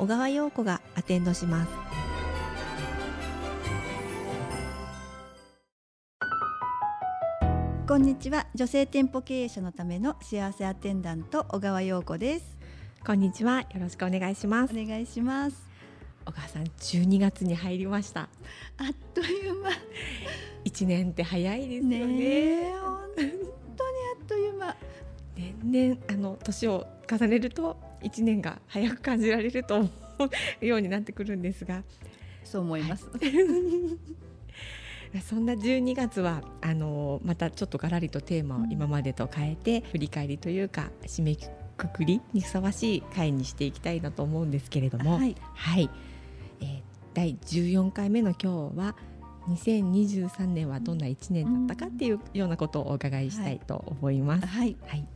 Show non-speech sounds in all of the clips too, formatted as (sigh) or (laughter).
小川陽子がアテンドします。こんにちは。女性店舗経営者のための幸せアテンダント小川陽子です。こんにちは。よろしくお願いします。お願いします。小川さん12月に入りました。あっという間。一年って早いですよね。ね本当にあっという間。年々あの年を重ねると一年が早く感じられると思うようになってくるんですが。そう思います、はい。そんな12月はあのまたちょっとがらりとテーマを今までと変えて、振り返りというか締めくくりにふさわしい回にしていきたいなと思うんですけれども、はい、はい、えー、第14回目の今日は2023年はどんな1年だったかっていうようなことをお伺いしたいと思います。はい、はい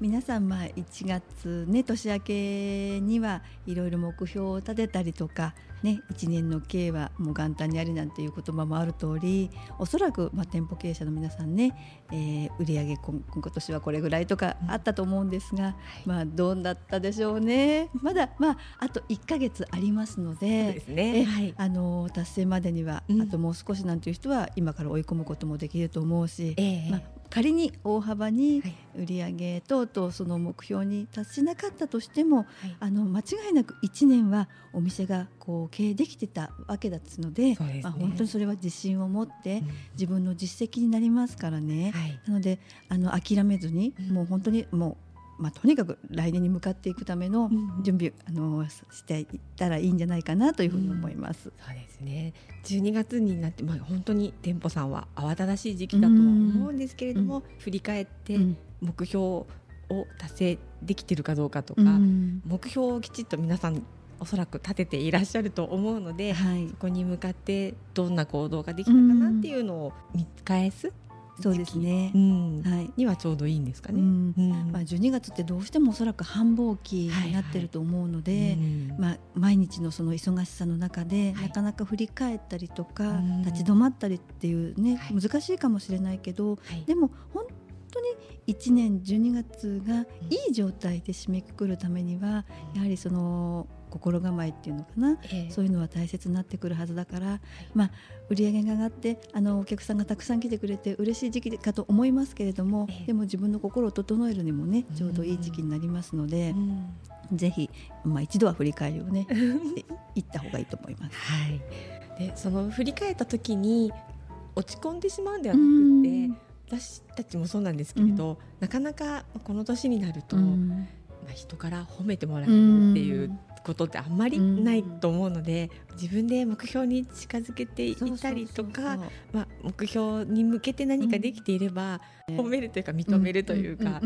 皆さんまあ1月ね年明けにはいろいろ目標を立てたりとかね1年の経営はもう元旦にありなんていう言葉もある通りおそらくまあ店舗経営者の皆さんね、えー、売上今今年はこれぐらいとかあったと思うんですが、うん、まあどうだったでしょうね。まだまああと1か月ありますのでですね、はい、あの達成までには、あともう少しなんていう人は今から追い込むこともできると思うし、まあ、仮に大幅に売上等々その目標に達しなかったとしても、はい、あの間違いなく1年はお店がこう経営できてたわけですので、ね、まあ、本当にそれは自信を持って自分の実績になりますからね、はい、なのであの諦めずに、もう本当にもうまあ、とにかく来年に向かっていくための準備、あのしていったらいいんじゃないかなというふうに思います。うん、そうですね。12月になって、まあ、本当に店舗さんは慌ただしい時期だとは思うんですけれども、振り返って目標を達成できてるかどうかとか、目標をきちっと皆さんおそらく立てていらっしゃると思うので、はい、そこに向かってどん。な行動ができたかなっていうのを見返すそうですね、うん、はい、にはちょうどいいんですかね、まあ、12月ってどうしてもおそらく繁忙期になってると思うので、まあ、毎日のその忙しさの中で、なかなか振り返ったりとか、立ち止まったりっていうね、難しいかもしれないけど、でも本当に1年12月がいい状態で締めくくるためには、やはりその心構えっていうのかな、えー、そういうのは大切になってくるはずだから、まあ、売り上げが上がってあのお客さんがたくさん来てくれて嬉しい時期かと思いますけれども、えー、でも自分の心を整えるにもねちょうどいい時期になりますので。ぜひ、まあ、一度は振り返りをねいった方がいいと思います。はい、でその振り返った時に落ち込んでしまうんではなくて私たちもそうなんですけれど、うん、なかなかこの年になると、うん、まあ、人から褒めてもらえるっていうことってあんまりないと思うので、自分で目標に近づけていたりとかまあ、目標に向けて何かできていれば、褒めるというか認めるというか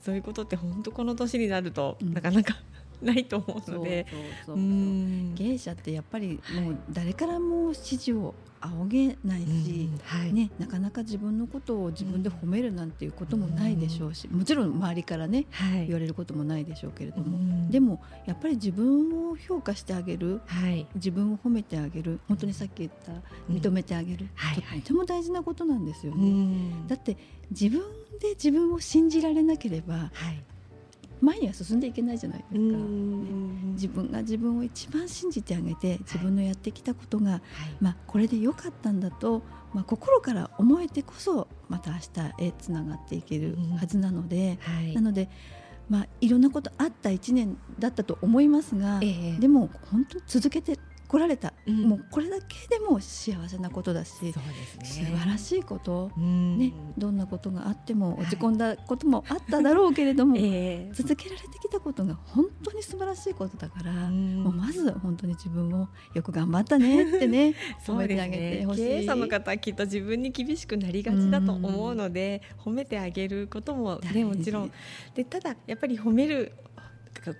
そういうことって本当この年になると、なかなかないと思うので。経営者ってやっぱりもう誰からも指示を仰げないし、うんはい、ね、なかなか自分のことを自分で褒めるなんていうこともないでしょうし、もちろん周りからね、はい、言われることもないでしょうけれども、でもやっぱり自分を評価してあげる、はい、自分を褒めてあげる本当にさっき言った認めてあげる、とても大事なことなんですよね。だって自分で自分を信じられなければ、前には進んでいけないじゃないですか、ね、自分が自分を一番信じてあげて自分のやってきたことが、はい、まあ、これで良かったんだと、まあ、心から思えてこそまた明日へつながっていけるはずなので、はい、なので、まあ、いろんなことあった1年だったと思いますが、えー、でも本当に続けて来られた、うん、もうこれだけでも幸せなことだしそうです、ね、素晴らしいこと、ね、どんなことがあっても落ち込んだこともあっただろうけれども、はいえ。ー、続けられてきたことが本当に素晴らしいことだから、もうまず本当に自分をよく頑張ったねってね (laughs) 褒めてあげてほしい、ね、経営者の方はきっと自分に厳しくなりがちだと思うので、褒めてあげることもねもちろん。でただやっぱり褒める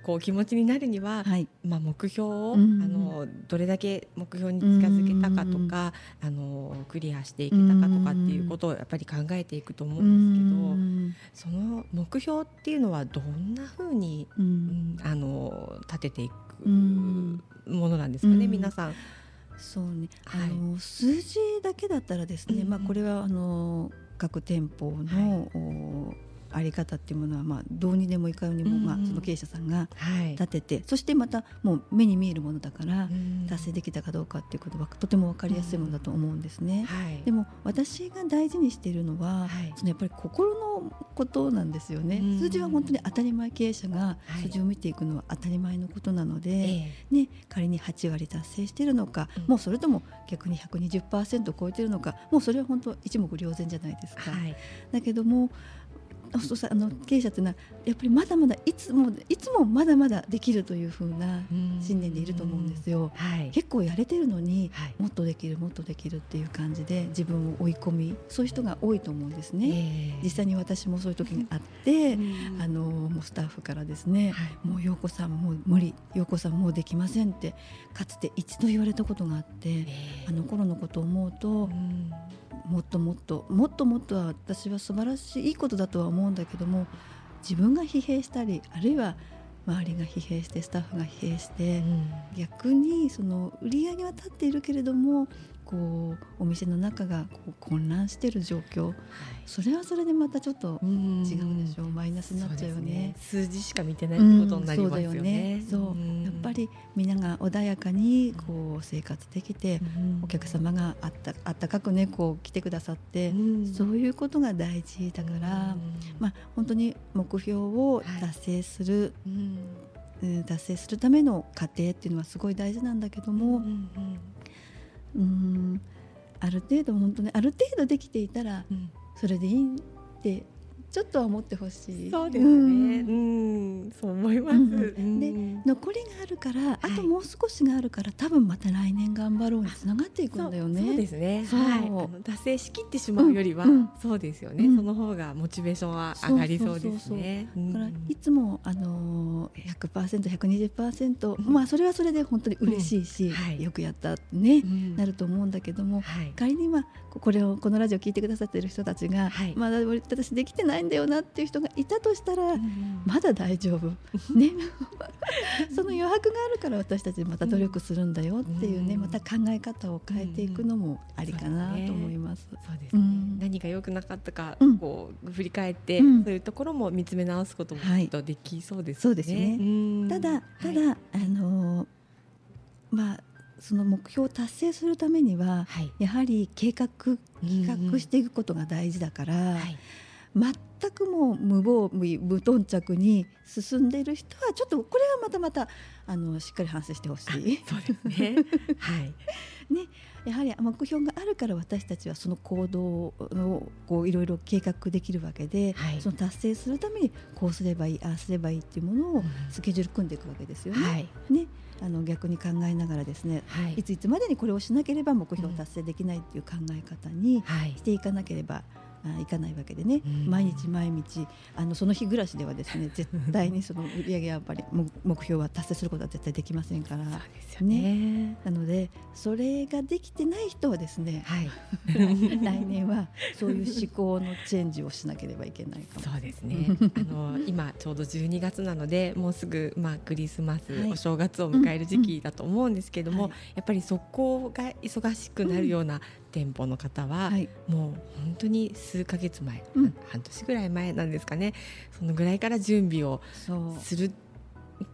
こう気持ちになるには、はい、まあ、目標を、うん、あのどれだけ目標に近づけたかとか、うん、あのクリアしていけたかとかっていうことをやっぱり考えていくと思うんですけど、その目標っていうのはどんなふうに、うん、あの立てていくものなんですかね、皆さん。そうね、あの、はい、数字だけだったらですね、まあこれはあの各店舗の、はいあり方っていうものは、まあ、どうにでもいかにも、まあ、その経営者さんが立てて、はい、そしてまたもう目に見えるものだから達成できたかどうかっていうことはとても分かりやすいものだと思うんですね。はい、でも私が大事にしているのは、はい、そのやっぱり心のことなんですよね。数字は本当に当たり前経営者が数字を見ていくのは当たり前のことなので、ね、仮に8割達成しているのか、もうそれとも逆に120%超えているのかもうそれは本当一目瞭然じゃないですか。だけどもそうあの経営者というのはやっぱりまだまだいつもいつもまだまだできるというふうな信念でいると思うんですよ。はい、結構やれてるのに、はい、もっとできるもっとできるっていう感じで自分を追い込みそういう人が多いと思うんですね。えー、実際に私もそういう時があって、あのもうスタッフからですね、はい、もう陽子さんもう無理陽子さんもうできませんってかつて一度言われたことがあって、えー、あの頃のことを思うと、もっともっともっともっとは私は素晴らしいいいことだとは思うんだけども自分が疲弊したりあるいは周りが疲弊してスタッフが疲弊して、うん、逆にその売り上げは立っているけれどもこうお店の中がこう混乱している状況、はい、それはそれでまたちょっと違うでしょう。マイナスになっちゃうよね、ね、数字しか見てないことになりますよね。そう、ね、やっぱりみんなが穏やかにこう生活できて、お客様があったあったかくねこう来てくださって、そういうことが大事だから、まあ本当に目標を達成する、はい達成するための過程っていうのはすごい大事なんだけども、うんうんうんうんある程度本当にある程度できていたら、それでいいってちょっとは思ってほしい。そうですね。うん、そう思います。うん、で、残りがあるから、あともう少しがあるから、多分また来年頑張ろうにつながっていくんだよね。そうですね。はい。達成しきってしまうよりは、そうですよね、その方がモチベーションは上がりそうですね。だからいつもあの百パーセント、百二十パーセント、まあそれはそれで本当に嬉しいし、よくやったね、なると思うんだけども、仮にまあこれをこのラジオ聞いてくださっている人たちが、まだ私できてないないんだよなっていう人がいたとしたら、まだ大丈夫、ね、(laughs) (laughs) その余白があるから私たちまた努力するんだよっていうね、また考え方を変えていくのもありかなと思います。そうですね、何が良くなかったか、こう振り返って、そういうところも見つめ直すこともとできそうですね。そうですね。ただただ、あのまあその目標を達成するためには、はい、やはり計画企画していくことが大事だから、はい、全くもう無防備無頓着に進んでいる人はちょっとこれはまたまたあのしっかり反省してほしい。そうですね。はい。(laughs) ね、やはり目標があるから私たちはその行動をこういろいろ計画できるわけで、はい、その達成するためにこうすればいいああすればいいっていうものをスケジュール組んでいくわけですよね。はい、ね。あの逆に考えながらですね、はい、いついつまでにこれをしなければ目標を達成できないっていう考え方にしていかなければあいかないわけでね、毎日毎日あのその日暮らしではですね (laughs) 絶対にその売り上げはやっぱり目標は達成することは絶対できませんから。そうですよね、ね、なのでそれができてない人はですね、はい、(laughs) 来年はそういう思考のチェンジをしなければいけないかも。そうですね。あの今ちょうど12月なのでもうすぐ、まあ、クリスマス、はい、お正月を迎える時期だと思うんですけども、うん。はい、やっぱりそこが忙しくなるような店舗の方は、はい、もう本当に数か月前、うん、半年ぐらい前なんですかね。そのぐらいから準備をする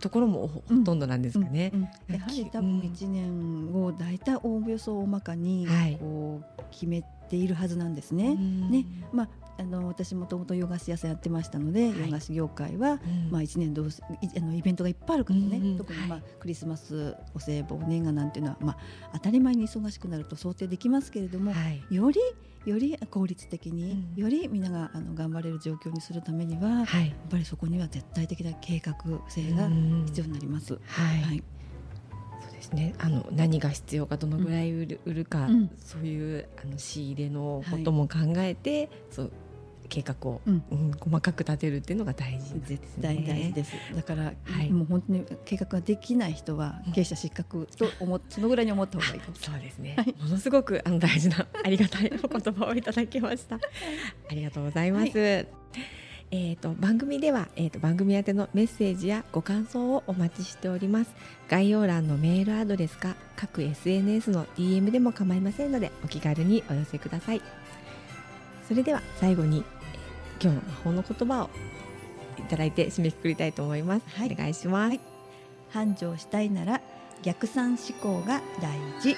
ところもほとんどなんですかね。うん。うん。うん、やはり多分1年を大体おおよそ大まかにこう決めているはずなんですね。ね。まああの私もともと洋菓子屋さんやってましたので、はい、洋菓子業界は、うん、まあ一年どうあのイベントがいっぱいあるからね、うん、特にまあ、クリスマスお歳暮年賀なんていうのはまあ当たり前に忙しくなると想定できますけれども、はい、よりより効率的に、うん、よりみんながあの頑張れる状況にするためには、はい、やっぱりそこには絶対的な計画性が必要になります。はい。ですね。あの何が必要かどのぐらい売る,、か、うん、そういうあの仕入れのことも考えて、はい、そう計画を、うん、うん、細かく立てるっていうのが大事、ね、絶対大事です。だから、はい、もう本当に計画ができない人は経営者失格と思、うん、そのぐらいに思った方がいいそうですね、はい、ものすごくあの大事なありがたいお言葉をいただきました。ありがとうございます、はい。えーと、番組では、えーと、番組宛てのメッセージやご感想をお待ちしております。概要欄のメールアドレスか各 SNS の DM でも構いませんのでお気軽にお寄せください。それでは最後に、えー、今日の魔法の言葉をいただいて締めくくりたいと思います、はい、お願いします、はい、繁盛したいなら逆算思考が大事